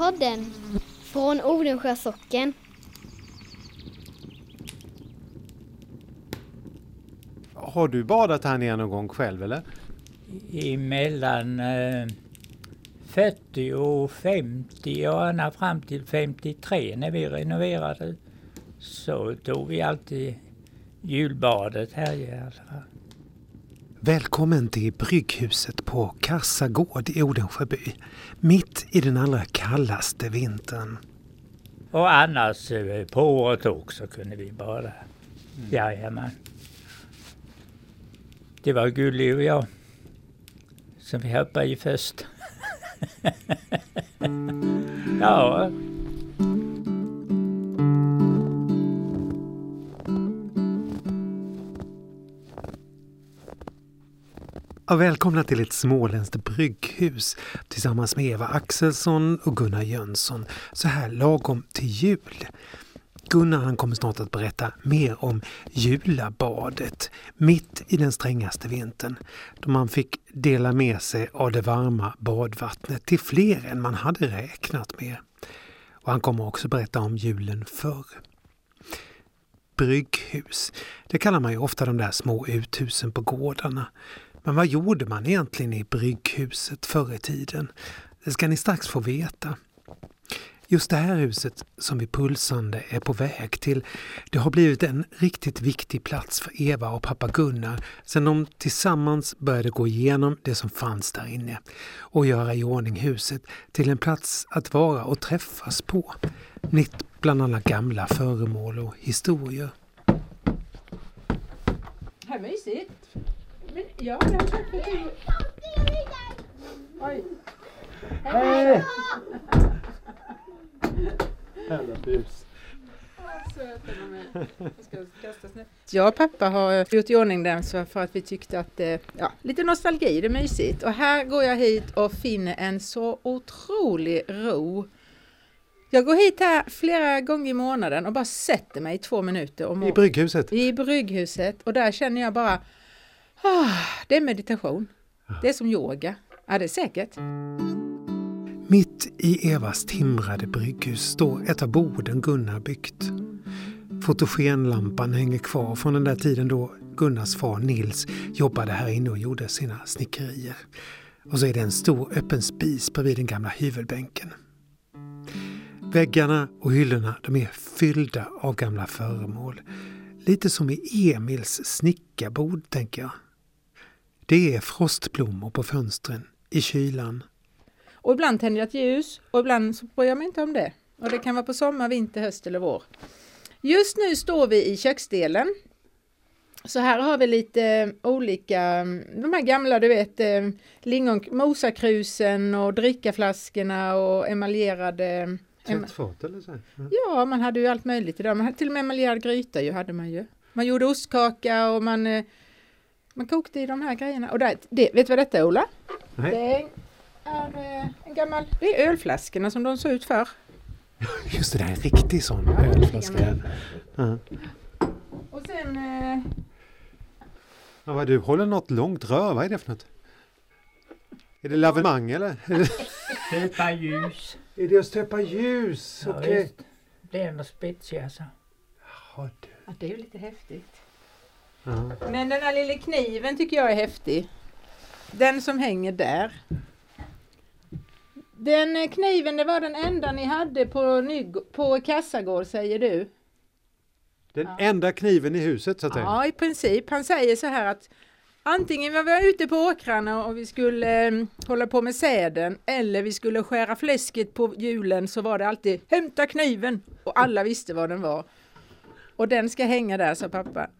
Hembygdspodden från Odensjö socken. Har du badat här nere någon gång själv eller? Emellan eh, 40 och 50 och ända fram till 53 när vi renoverade så tog vi alltid julbadet här i alla fall. Välkommen till Brygghuset på Kassa gård i Odensjöby. Mitt i den allra kallaste vintern. Och annars eh, på året också kunde vi bada. Mm. Jajamän. Det var Gulli och jag som vi hoppade i först. ja. Ja, välkomna till ett småländskt brygghus tillsammans med Eva Axelsson och Gunnar Jönsson så här lagom till jul. Gunnar han kommer snart att berätta mer om julabadet mitt i den strängaste vintern då man fick dela med sig av det varma badvattnet till fler än man hade räknat med. Och han kommer också berätta om julen förr. Brygghus, det kallar man ju ofta de där små uthusen på gårdarna. Men vad gjorde man egentligen i brygghuset förr i tiden? Det ska ni strax få veta. Just det här huset som vi pulsande är på väg till, det har blivit en riktigt viktig plats för Eva och pappa Gunnar sedan de tillsammans började gå igenom det som fanns där inne och göra i ordning huset till en plats att vara och träffas på. Mitt bland alla gamla föremål och historier. Här mysigt! Ja, jag har sagt det. Oj! Hej! Jävla bus. Jag och pappa har gjort i ordning den så för att vi tyckte att det, ja, lite nostalgi, det är mysigt. Och här går jag hit och finner en så otrolig ro. Jag går hit här flera gånger i månaden och bara sätter mig i två minuter. Och I brygghuset? I brygghuset och där känner jag bara, Ah, det är meditation. Det är som yoga. Ja, det är säkert. Mitt i Evas timrade brygghus står ett av borden Gunnar byggt. Fotogenlampan hänger kvar från den där tiden då Gunnars far Nils jobbade här inne och gjorde sina snickerier. Och så är det en stor öppen spis bredvid den gamla hyvelbänken. Väggarna och hyllorna de är fyllda av gamla föremål. Lite som i Emils snickarbord, tänker jag. Det är frostblommor på fönstren i kylan och ibland tänder jag ett ljus och ibland så bryr jag mig inte om det. Och det kan vara på sommar, vinter, höst eller vår. Just nu står vi i köksdelen. Så här har vi lite olika, de här gamla du vet, eh, lingon, mosakrusen och drickaflaskorna och emaljerade Tvättfat eller så? Mm. Ja, man hade ju allt möjligt idag. Man hade till och med emaljerad gryta ju, hade man ju. Man gjorde ostkaka och man, eh, man kokte i de här grejerna. Och det, det, vet du vad detta är Ola? Nej. Det är eh, en gammal, det är ölflaskorna som de såg ut för. Just det, det är en riktig sån Ja, ölflaska. Ja. Och sen eh, Ja, vad, du håller något långt rör, vad är det för något? Är det lavemang eller? Stöpa ljus. är det att stöpa ljus? Ja, Okej. visst. Det är något spetsigt alltså. Jaha, du. ja, det är ju lite häftigt. Ja. Men den här lilla kniven tycker jag är häftig. Den som hänger där. Den eh, kniven, det var den enda ni hade på, Nyg på Kassagård säger du? Den enda kniven i huset så att säga. Ja, i princip. Han säger så här att antingen var vi ute på åkrarna och vi skulle eh, hålla på med säden eller vi skulle skära fläsket på julen så var det alltid hämta kniven och alla visste vad den var. Och den ska hänga där, sa pappa.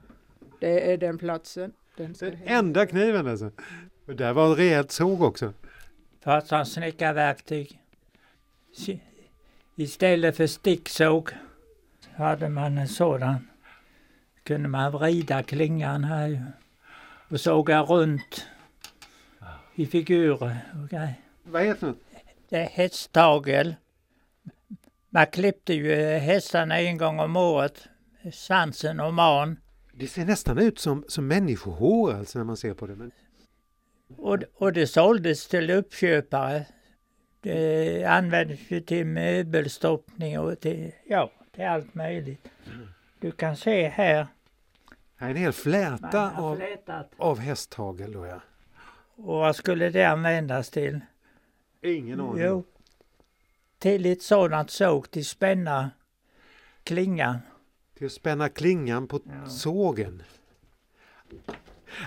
Det är den platsen. Den Den enda kniven alltså. Och där var ett rejält såg också. Farsan snickarverktyg. Si- Istället för sticksåg hade man en sådan. Kunde man vrida klingan här ju. och såga runt i figurer och grejer. Vad heter det? Det är hästtagel. Man klippte ju hästarna en gång om året. Svansen och man. Det ser nästan ut som, som människohår alltså när man ser på det. Men... Och, och det såldes till uppköpare. Det används ju till möbelstoppning och till, ja, till allt möjligt. Du kan se här. Här är en hel fläta av, flätat. av hästhagel då ja. Och vad skulle det användas till? Ingen aning. Jo, till ett sådant såg till spänna klingan. Till att spänna klingan på Ja. sågen.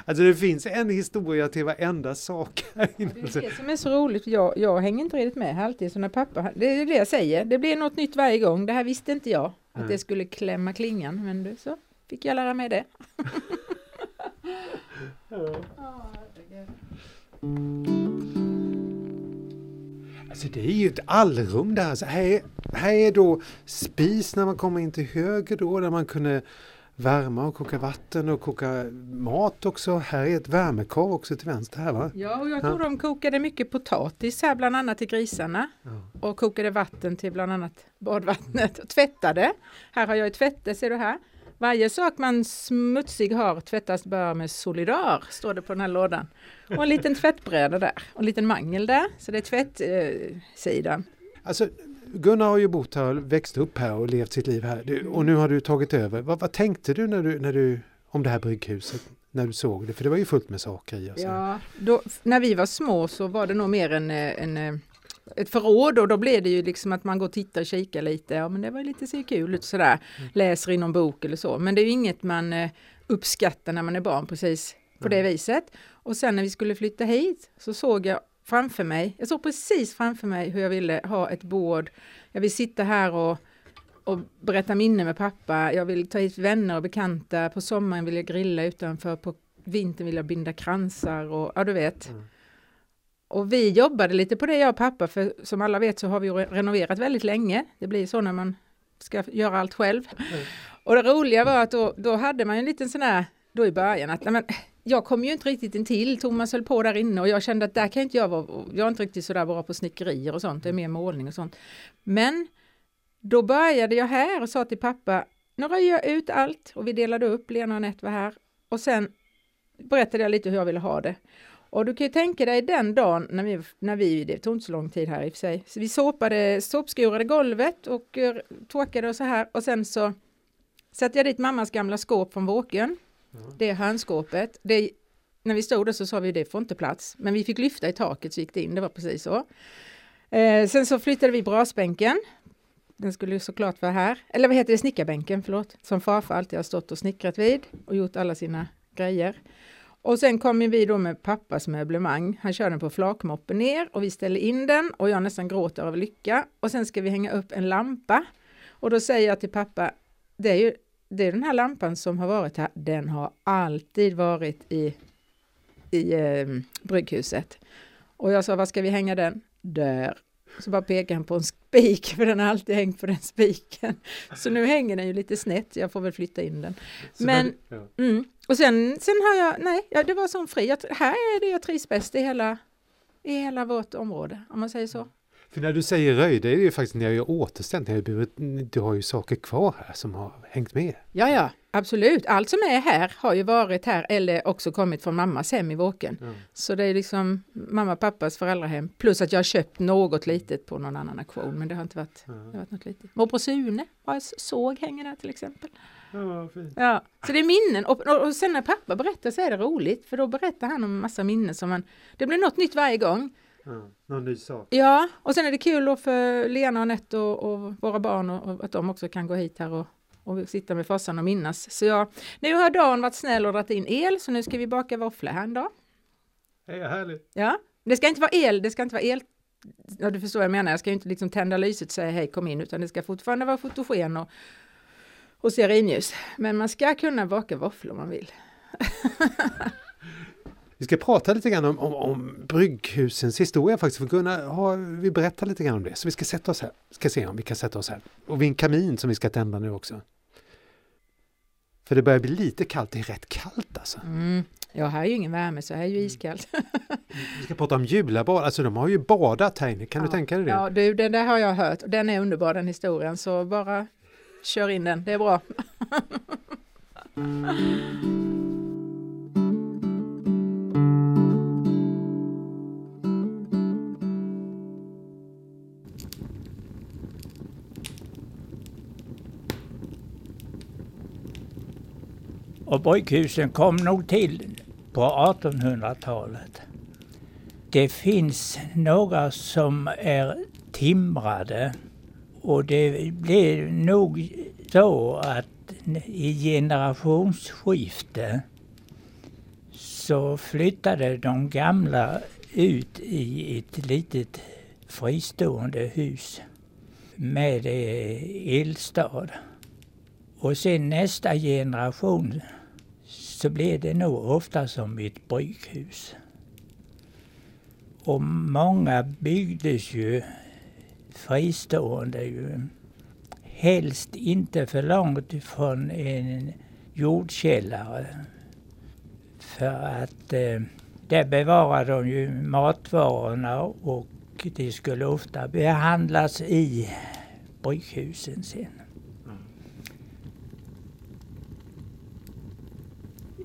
Alltså det finns en historia till varenda sak här inne. Det är det som är så roligt. Jag, jag hänger inte riktigt med alltid. Så när pappa, det är det jag säger. Det blir något nytt varje gång. Det här visste inte jag. Att det skulle klämma klingan. Men det, så fick jag lära mig det. Alltså det är ju ett allrum där. Alltså här, är, här är då spis när man kommer in till höger då där man kunde värma och koka vatten och koka mat också. Här är ett värmekar också till vänster här va? Ja, och jag Ja. tror de kokade mycket potatis här bland annat till grisarna. Ja. Och kokade vatten till bland annat badvattnet och tvättade. Här har jag ett tvätte, ser du här. Varje sak man smutsig har tvättas bara med Solidar, står det på den här lådan. Och en liten tvättbräda där och en liten mangel där. Så det är tvättsidan. Eh. Alltså Gunnar har ju bott här, växt upp här och levt sitt liv här. Du, och nu har du tagit över. Vad, vad tänkte du när du, när du om det här brygghuset? När du såg det? För det var ju fullt med saker i. Och så. Ja, då, när vi var små så var det nog mer en, en, eh, ett förråd och då blev det ju liksom att man går och tittar och kikar lite. Ja men det var lite ser kul ut sådär. Läser i någon bok eller så. Men det är ju inget man eh, uppskattar när man är barn precis på det viset. Och sen när vi skulle flytta hit så såg jag framför mig, jag såg precis framför mig hur jag ville ha ett bord. Jag vill sitta här och och berätta minnen med pappa. Jag vill ta hit vänner och bekanta. På sommaren vill jag grilla utanför. På vintern vill jag binda kransar och ja, du vet. Mm. Och vi jobbade lite på det jag och pappa, för som alla vet så har vi renoverat väldigt länge. Det blir så när man ska göra allt själv. Och det roliga var att då, då hade man en liten sån här, då i början, att men, jag kom ju inte riktigt in till. Thomas höll på där inne och jag kände att där kan inte jag vara, jag är inte riktigt sådär bara på snickerier och sånt, det är mer målning och sånt. Men då började jag här och sa till pappa, nu röjer jag ut allt och vi delade upp, Lena och Anette var här. Och sen berättade jag lite hur jag ville ha det. Och du kan ju tänka dig den dagen när vi, när vi det tog inte så lång tid här i och för sig, så vi såpade, såpskurade golvet och uh, torkade och så här och sen så satte jag dit mammas gamla skåp från Våkön. Det är hörnskåpet. Det, när vi stod där så sa vi det får inte plats, men vi fick lyfta i taket så gick det in, det var precis så. Eh, sen så flyttade vi brasbänken. Den skulle ju såklart vara här. Eller vad heter det, snickarbänken, förlåt. Som farfar alltid har stått och snickrat vid och gjort alla sina grejer. Och sen kom ju vi då med pappas möblemang. Han kör den på flakmoppen ner och vi ställer in den och jag nästan gråter av lycka. Och sen ska vi hänga upp en lampa. Och då säger jag till pappa, det är ju det är den här lampan som har varit här, den har alltid varit i, i eh, brygghuset. Och jag sa, var ska vi hänga den? Där. Så bara pekade han på en spik, för den har alltid hängt på den spiken. Så nu hänger den ju lite snett, jag får väl flytta in den. Så Men- ja. Mm. Och sen, sen har jag, nej, ja, det var som fri. Jag, här är det jag trivs bäst i hela, i hela vårt område, om man säger så. För när du säger röj, det är ju faktiskt när jag gör återställt. När jag burit, du har ju saker kvar här som har hängt med. Ja, ja, absolut. Allt som är här har ju varit här eller också kommit från mammas hem i Våken. Ja. Så det är liksom mamma och pappas föräldrahem. Plus att jag har köpt något litet på någon annan auktion, men det har inte varit, det har varit något litet. Morbror Sune har jag såg hänger där till exempel. Ja, fint. Ja, så det är minnen. Och, och, sen när pappa berättar så är det roligt, för då berättar han om en massa minnen som man, det blir något nytt varje gång. Ja, någon ny sak. Ja, och sen är det kul då för Lena och Anette och, och våra barn och, och att de också kan gå hit här och, och sitta med farsan och minnas. Så jag, nu har Dan varit snäll och dragit in el, så nu ska vi baka våfflor här en dag. Det är härligt. Ja, det ska inte vara el, det ska inte vara el. Ja, du förstår vad jag menar, jag ska ju inte liksom tända lyset och säga hej kom in, utan det ska fortfarande vara fotogen och, och stearinljus. Men man ska kunna baka våfflor om man vill. Vi ska prata lite grann om, om, om brygghusens historia faktiskt. För Gunnar har vi berättat lite grann om det. Så vi ska sätta oss här. Ska se om vi kan sätta oss här. Och vid en kamin som vi ska tända nu också. För det börjar bli lite kallt. Det är rätt kallt alltså. Mm. Ja, här är ju ingen värme, så här är ju iskallt. Vi ska prata om julabad. Alltså de har ju badat här inne. Kan du Ja. tänka dig det? Ja, du, den där har jag hört. Den är underbar den historien, så bara kör in den, det är bra. Och pojkhusen kom nog till på 1800-talet. Det finns några som är timrade och det blev nog så att i generationsskifte så flyttade de gamla ut i ett litet fristående hus med eh, eldstad. Och sen nästa generation så blev det nog ofta som ett bryghus. Och många byggdes ju fristående. Ju. Helst inte för långt ifrån en jordkällare. För att eh, där bevarar de ju matvarorna och de skulle ofta behandlas i brygghusen sen.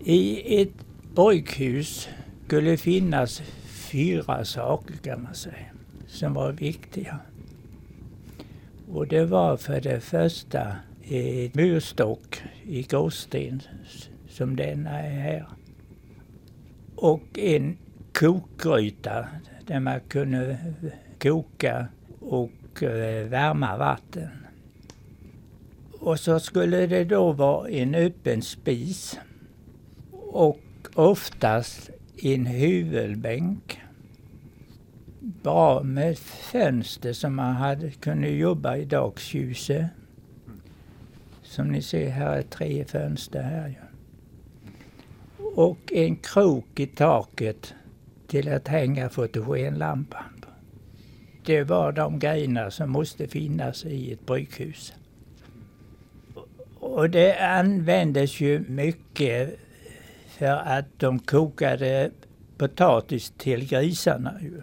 I ett brygghus skulle finnas fyra saker kan man säga, som var viktiga. Och det var för det första ett murstock i gråsten som denna är här. Och en kokgryta där man kunde koka och eh, värma vatten. Och så skulle det då vara en öppen spis och oftast en hyvelbänk. Bra med fönster som man hade kunde jobba i dagsljuset. Som ni ser här är tre fönster här. Och en krok i taket till att hänga fotogenlampan på. Det var de grejerna som måste finnas i ett brygghus. Och det användes ju mycket för att de kokade potatis till grisarna. Ju.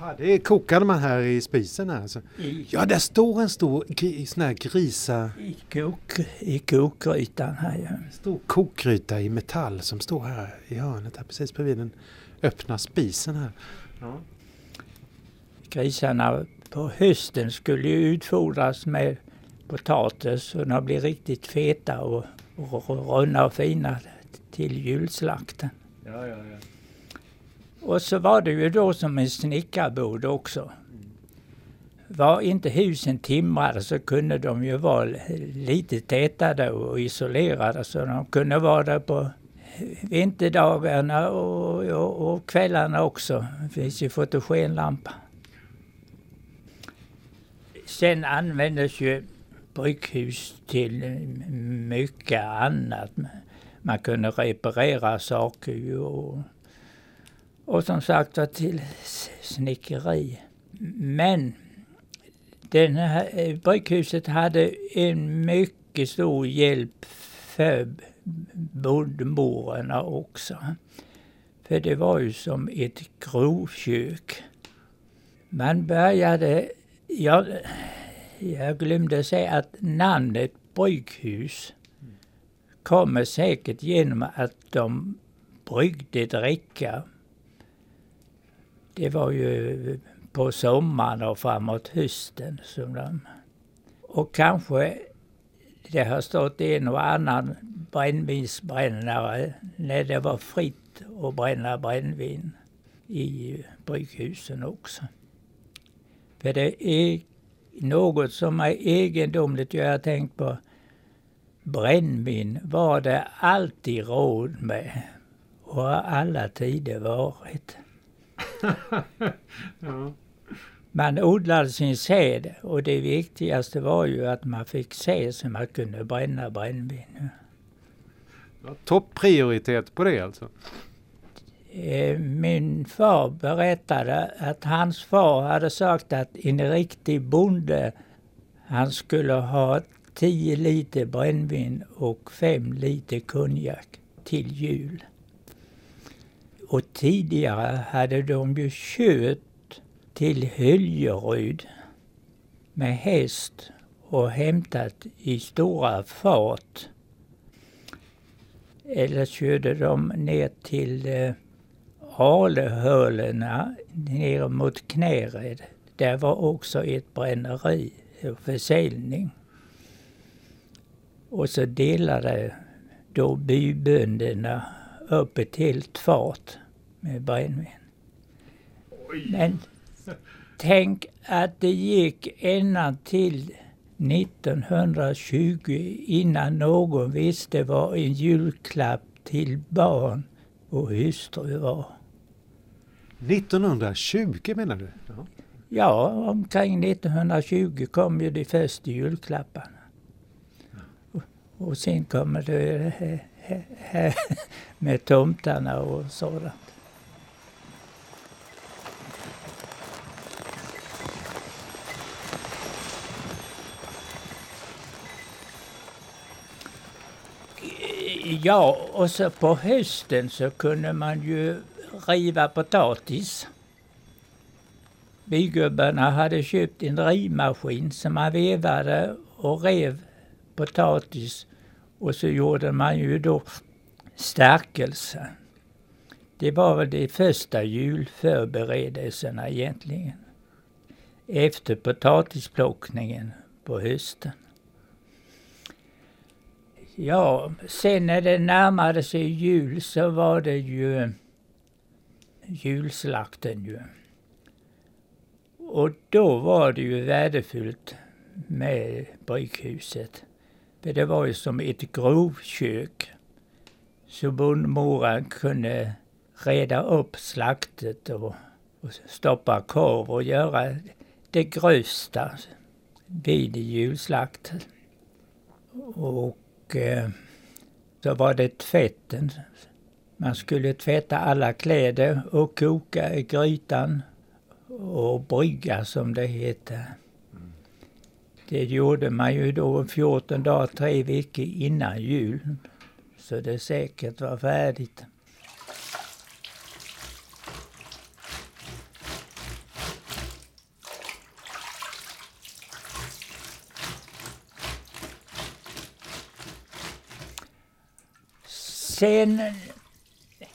Ja, det kokade man här i spisen här alltså. I, Ja, där står en stor gri, sån här grisa, i, kok, I kokgrytan här ju. stor kokgryta i metall som står här i hörnet här precis bredvid den öppna spisen här. Ja. Grisarna på hösten skulle ju utfodras med potatis och de blir riktigt feta och, och runda och fina till julslakten. Ja, ja, ja. Och så var det ju då som en snickarbod också. Var inte husen timrade så kunde de ju vara lite tätade och isolerade så de kunde vara där på vinterdagarna och, och, och kvällarna också. Det finns ju fotogenlampa. Sen användes ju brygghus till mycket annat. Man kunde reparera saker ju och, och som sagt var till snickeri. Men den här, eh, brygghuset hade en mycket stor hjälp för bondmorerna också. För det var ju som ett grovkök. Man började, jag, jag glömde säga att namnet brygghus kommer säkert genom att de bryggde dricka. Det var ju på sommaren och framåt hösten. Som de, och kanske det har stått en och annan brännvinsbrännare när det var fritt att bränna brännvin i brygghusen också. För det är något som är egendomligt, jag har tänkt på. Brännvin var det alltid råd med och har alla tider varit ja. Man odlade sin säd och det viktigaste var ju att man fick säd så man kunde bränna brännvin. Topprioritet på det alltså? Eh, min far berättade att hans far hade sagt att en riktig bonde han skulle ha 10 liter brännvin och 5 liter konjak till jul. Och tidigare hade de ju kört till Höljeryd med häst och hämtat i stora fat. Eller körde de ner till eh, ner mot Knäred. Där var också ett bränneri och försäljning. Och så delade då bybönderna upp ett helt fat med brännvin. Men tänk att det gick ända till 1920 innan någon visste vad en julklapp till barn och hustru var. 1920 menar du? Ja. Ja, omkring 1920 kom ju de första julklapparna. Och, och sen kommer det här, här med tomtarna och sådant. Ja, och så på hösten så kunde man ju riva potatis. Bygubbarna hade köpt en rivmaskin som man vevade och rev potatis och så gjorde man ju då stärkelse. Det var väl de första julförberedelserna egentligen. Efter potatisplockningen på hösten. Ja, sen när det närmade sig jul så var det ju julslakten ju. Och då var det ju värdefullt med brygghuset. För det var ju som ett grovkök. Så bondmoran kunde reda upp slaktet och, och stoppa korv och göra det grövsta vid julslakten. Och Eh, så var det tvätten. Man skulle tvätta alla kläder och koka i grytan och brygga som det heter. Det gjorde man ju då 14 dagar, tre veckor innan jul. Så det säkert var färdigt. Sen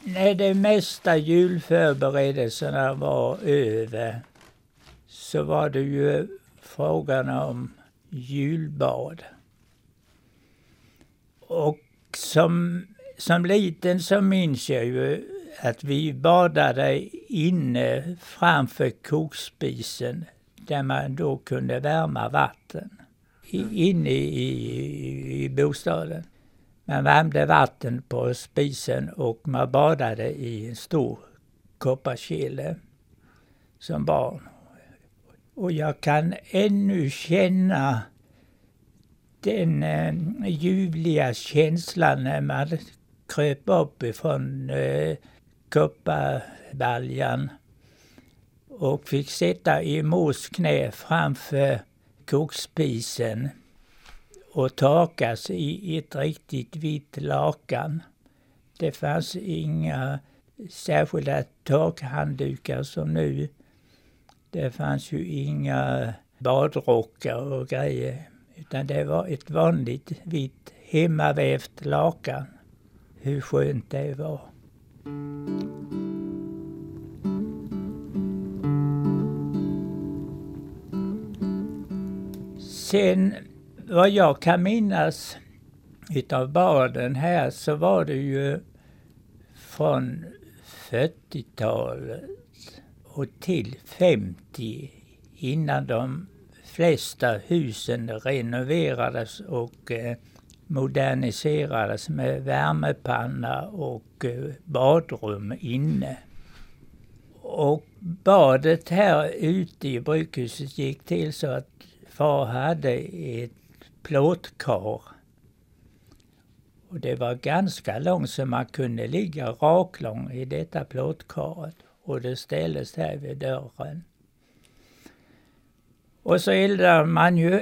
när de mesta julförberedelserna var över så var det ju frågan om julbad. Och som, som liten så minns jag ju att vi badade inne framför kokspisen där man då kunde värma vatten i, inne i, i bostaden. Man värmde vatten på spisen och man badade i en stor kopparkile som barn. Och jag kan ännu känna den eh, ljuvliga känslan när man kröp upp ifrån eh, kopparbaljan och fick sitta i mors knä framför kokspisen och torkas i ett riktigt vitt lakan. Det fanns inga särskilda torkhanddukar som nu. Det fanns ju inga badrockar och grejer. Utan det var ett vanligt vitt hemmavävt lakan. Hur skönt det var. Sen vad jag kan minnas utav baden här så var det ju från 40-talet och till 50 innan de flesta husen renoverades och eh, moderniserades med värmepanna och eh, badrum inne. Och badet här ute i brukhuset gick till så att far hade ett plåtkar. Och det var ganska långt så man kunde ligga raklång i detta plåtkaret. Och det ställdes här vid dörren. Och så eldade man ju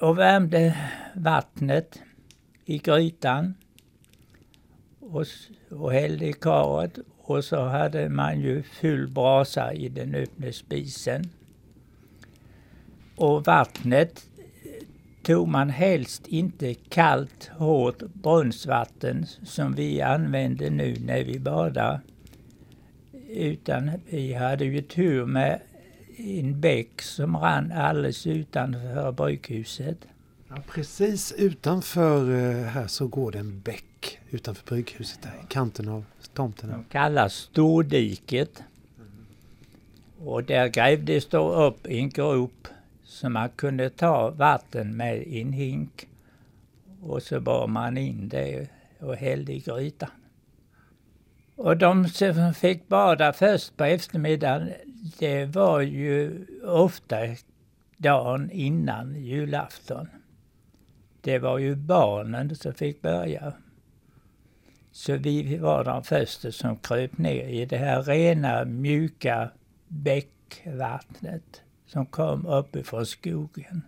och värmde vattnet i grytan och, och hällde i karet. Och så hade man ju full brasa i den öppna spisen. Och vattnet tog man helst inte kallt, hårt brunnsvatten som vi använder nu när vi badar. Utan vi hade ju tur med en bäck som rann alldeles utanför brukhuset. Ja, precis utanför eh, här så går det en bäck. utanför brygghuset där i kanten av tomten. De kallas Stordiket. Och där grävdes då upp en grop så man kunde ta vatten med en hink. Och så bar man in det och hällde i grytan. Och de som fick bada först på eftermiddagen, det var ju ofta dagen innan julafton. Det var ju barnen som fick börja. Så vi var de första som kröp ner i det här rena, mjuka bäckvattnet som kom uppifrån skogen.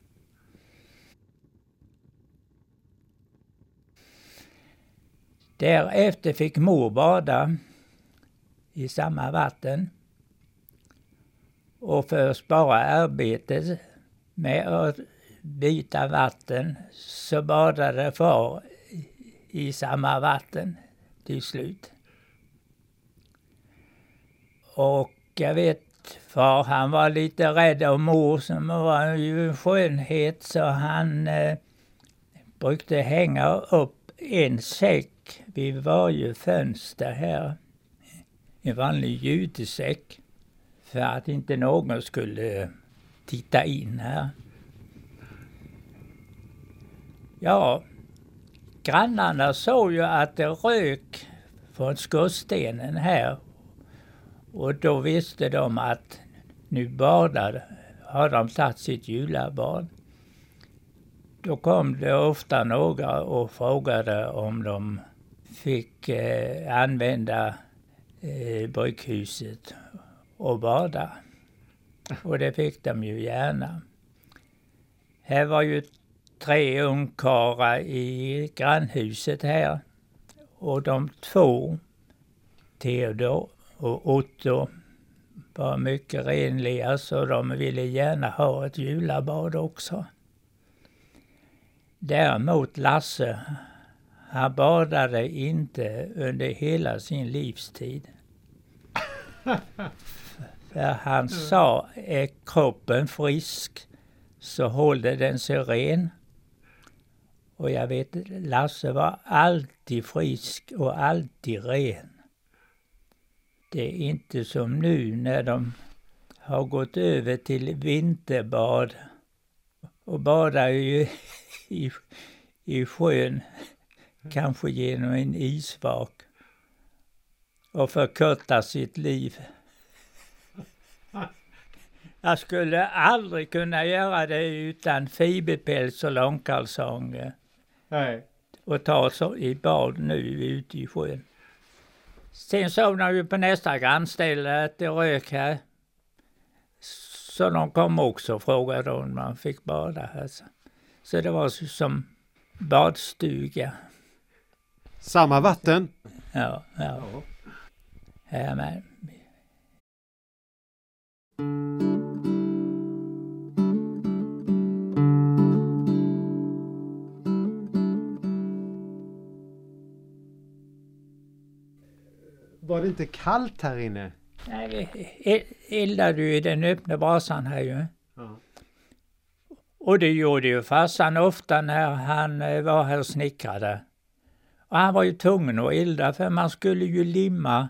Därefter fick mor bada i samma vatten. Och för att spara arbetet med att byta vatten så badade far i samma vatten till slut. Och jag vet far han var lite rädd om mor som var ju en skönhet så han eh, brukade hänga upp en säck vid varje fönster här. En vanlig jutesäck. För att inte någon skulle titta in här. Ja, grannarna såg ju att det rök från skorstenen här. Och då visste de att nu badar, har de satt sitt julabad. Då kom det ofta några och frågade om de fick eh, använda eh, brygghuset och bada. Och det fick de ju gärna. Här var ju tre ungkarlar i grannhuset här. Och de två, Theodor och Otto, var mycket renliga så de ville gärna ha ett julabad också. Däremot Lasse, han badade inte under hela sin livstid. För han sa, är kroppen frisk så håller den sig ren. Och jag vet, Lasse var alltid frisk och alltid ren. Det är inte som nu när de har gått över till vinterbad och badar ju i, i sjön, kanske genom en isvak och förkortar sitt liv. Jag skulle aldrig kunna göra det utan fiberpäls och långkalsonger. Nej. Och ta så i bad nu ute i sjön. Sen såg de ju på nästa grannställe att det rök här. Så de kom också och frågade om man fick bada här. Så det var som badstuga. Samma vatten? Ja, ja. ja men. Det inte kallt här inne? Nej, vi eldade ju i den öppna brasan här ju. Ja. Och det gjorde ju farsan ofta när han eh, var här och snickrade. Och han var ju tvungen att elda för man skulle ju limma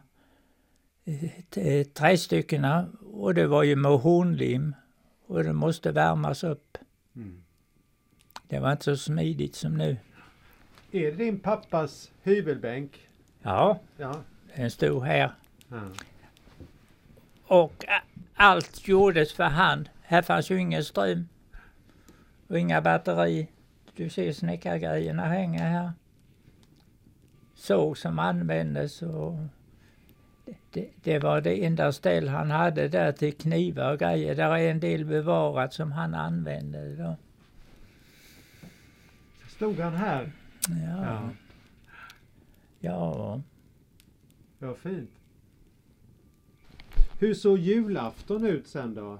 eh, trästyckena och det var ju med hornlim och det måste värmas upp. Mm. Det var inte så smidigt som nu. Är det din pappas hyvelbänk? Ja, Ja. Den stod här. ja. Och allt gjordes för hand. Här fanns ju ingen ström. Och inga batteri. Du ser snickargrejerna hänga här. Såg som användes och det, det var det enda ställ han hade där till knivar och grejer. Där är en del bevarat som han använde då. Stod han här? Ja. Ja. ja. Ja, fint. Hur såg julafton ut sen då?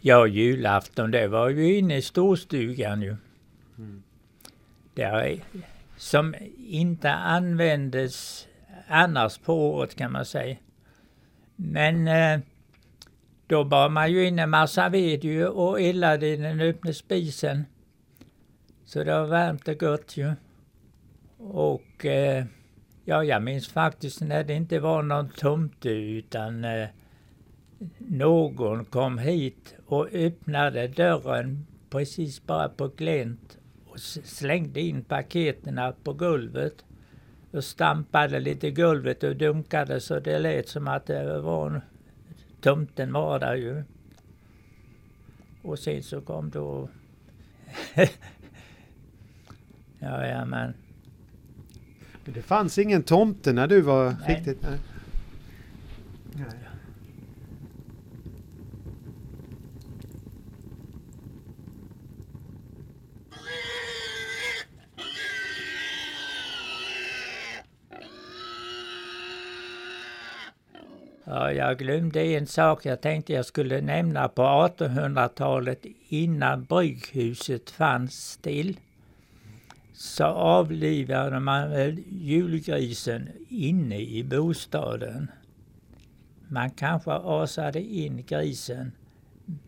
Ja, julafton det var ju inne i storstugan ju. Mm. Där, som inte användes annars på året kan man säga. Men eh, då bar man ju in en massa ved ju och eldade i den öppna spisen. Så det var varmt och gott ju. Och eh, ja, jag minns faktiskt när det inte var någon tomte utan eh, någon kom hit och öppnade dörren precis bara på glänt och slängde in paketerna på golvet och stampade lite golvet och dunkade så det lät som att det var en... tomten var där ju. Och sen så kom då... ja, ja men... Det fanns ingen tomte när du var Nej. riktigt... Nej. Nej. Ja, jag glömde en sak jag tänkte jag skulle nämna på 1800-talet innan brygghuset fanns till. Så avlivade man väl julgrisen inne i bostaden. Man kanske asade in grisen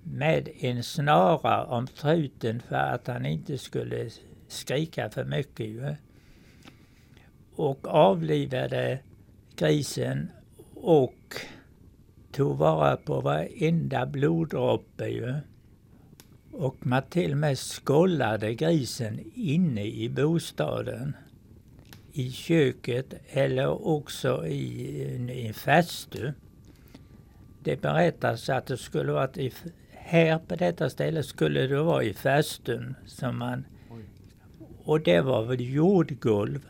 med en snara om truten för att han inte skulle skrika för mycket. Ju. Och avlivade grisen och tog vara på varenda bloddroppe ju. Och man till och med skållade grisen inne i bostaden. I köket eller också i en, i en. Det berättas att det skulle varit i, här på detta ställe skulle det vara i fästun. som man och det var väl jordgolv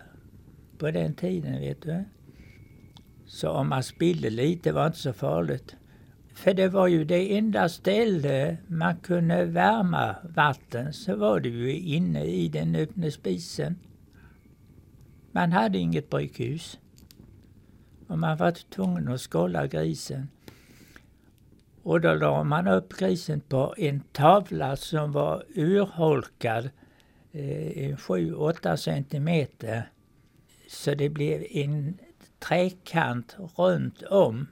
på den tiden vet du. Så om man spillde lite var inte så farligt. För det var ju det enda ställe man kunde värma vatten så var det ju inne i den öppna spisen. Man hade inget brygghus. Och man var tvungen att skålla grisen. Och då la man upp grisen på en tavla som var urholkad eh, 7-8 centimeter. Så det blev en träkant runt om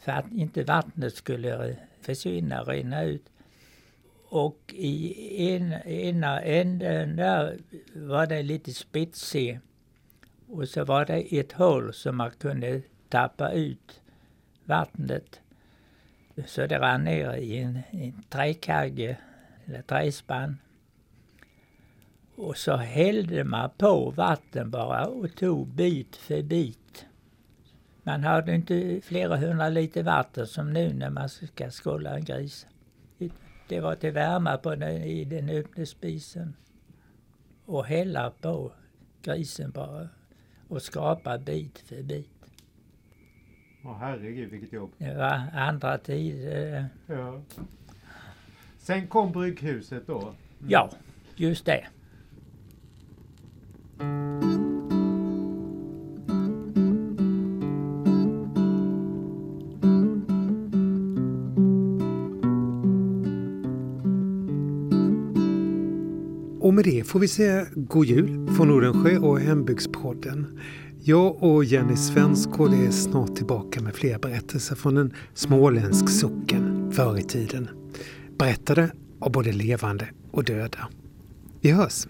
för att inte vattnet skulle försvinna, rinna ut. Och i en, ena änden där var det lite spetsig och så var det ett hål som man kunde tappa ut vattnet. Så det rann ner i en, en träkagge eller träspann. Och så hällde man på vatten bara och tog bit för bit. Man hade inte flera hundra liter vatten som nu när man ska skålla en gris. Det var till värma på den, i den öppna spisen. Och hälla på grisen bara. Och skrapa bit för bit. Åh herregud vilket jobb. Det var andra tider. Ja. Sen kom brygghuset då. Ja, just det. Med det får vi säga god jul från Nordensjö och Hembygdspodden. Jag och Jenny Svenskål är snart tillbaka med fler berättelser från en småländsk socken förr i tiden. Berättade av både levande och döda. Vi hörs!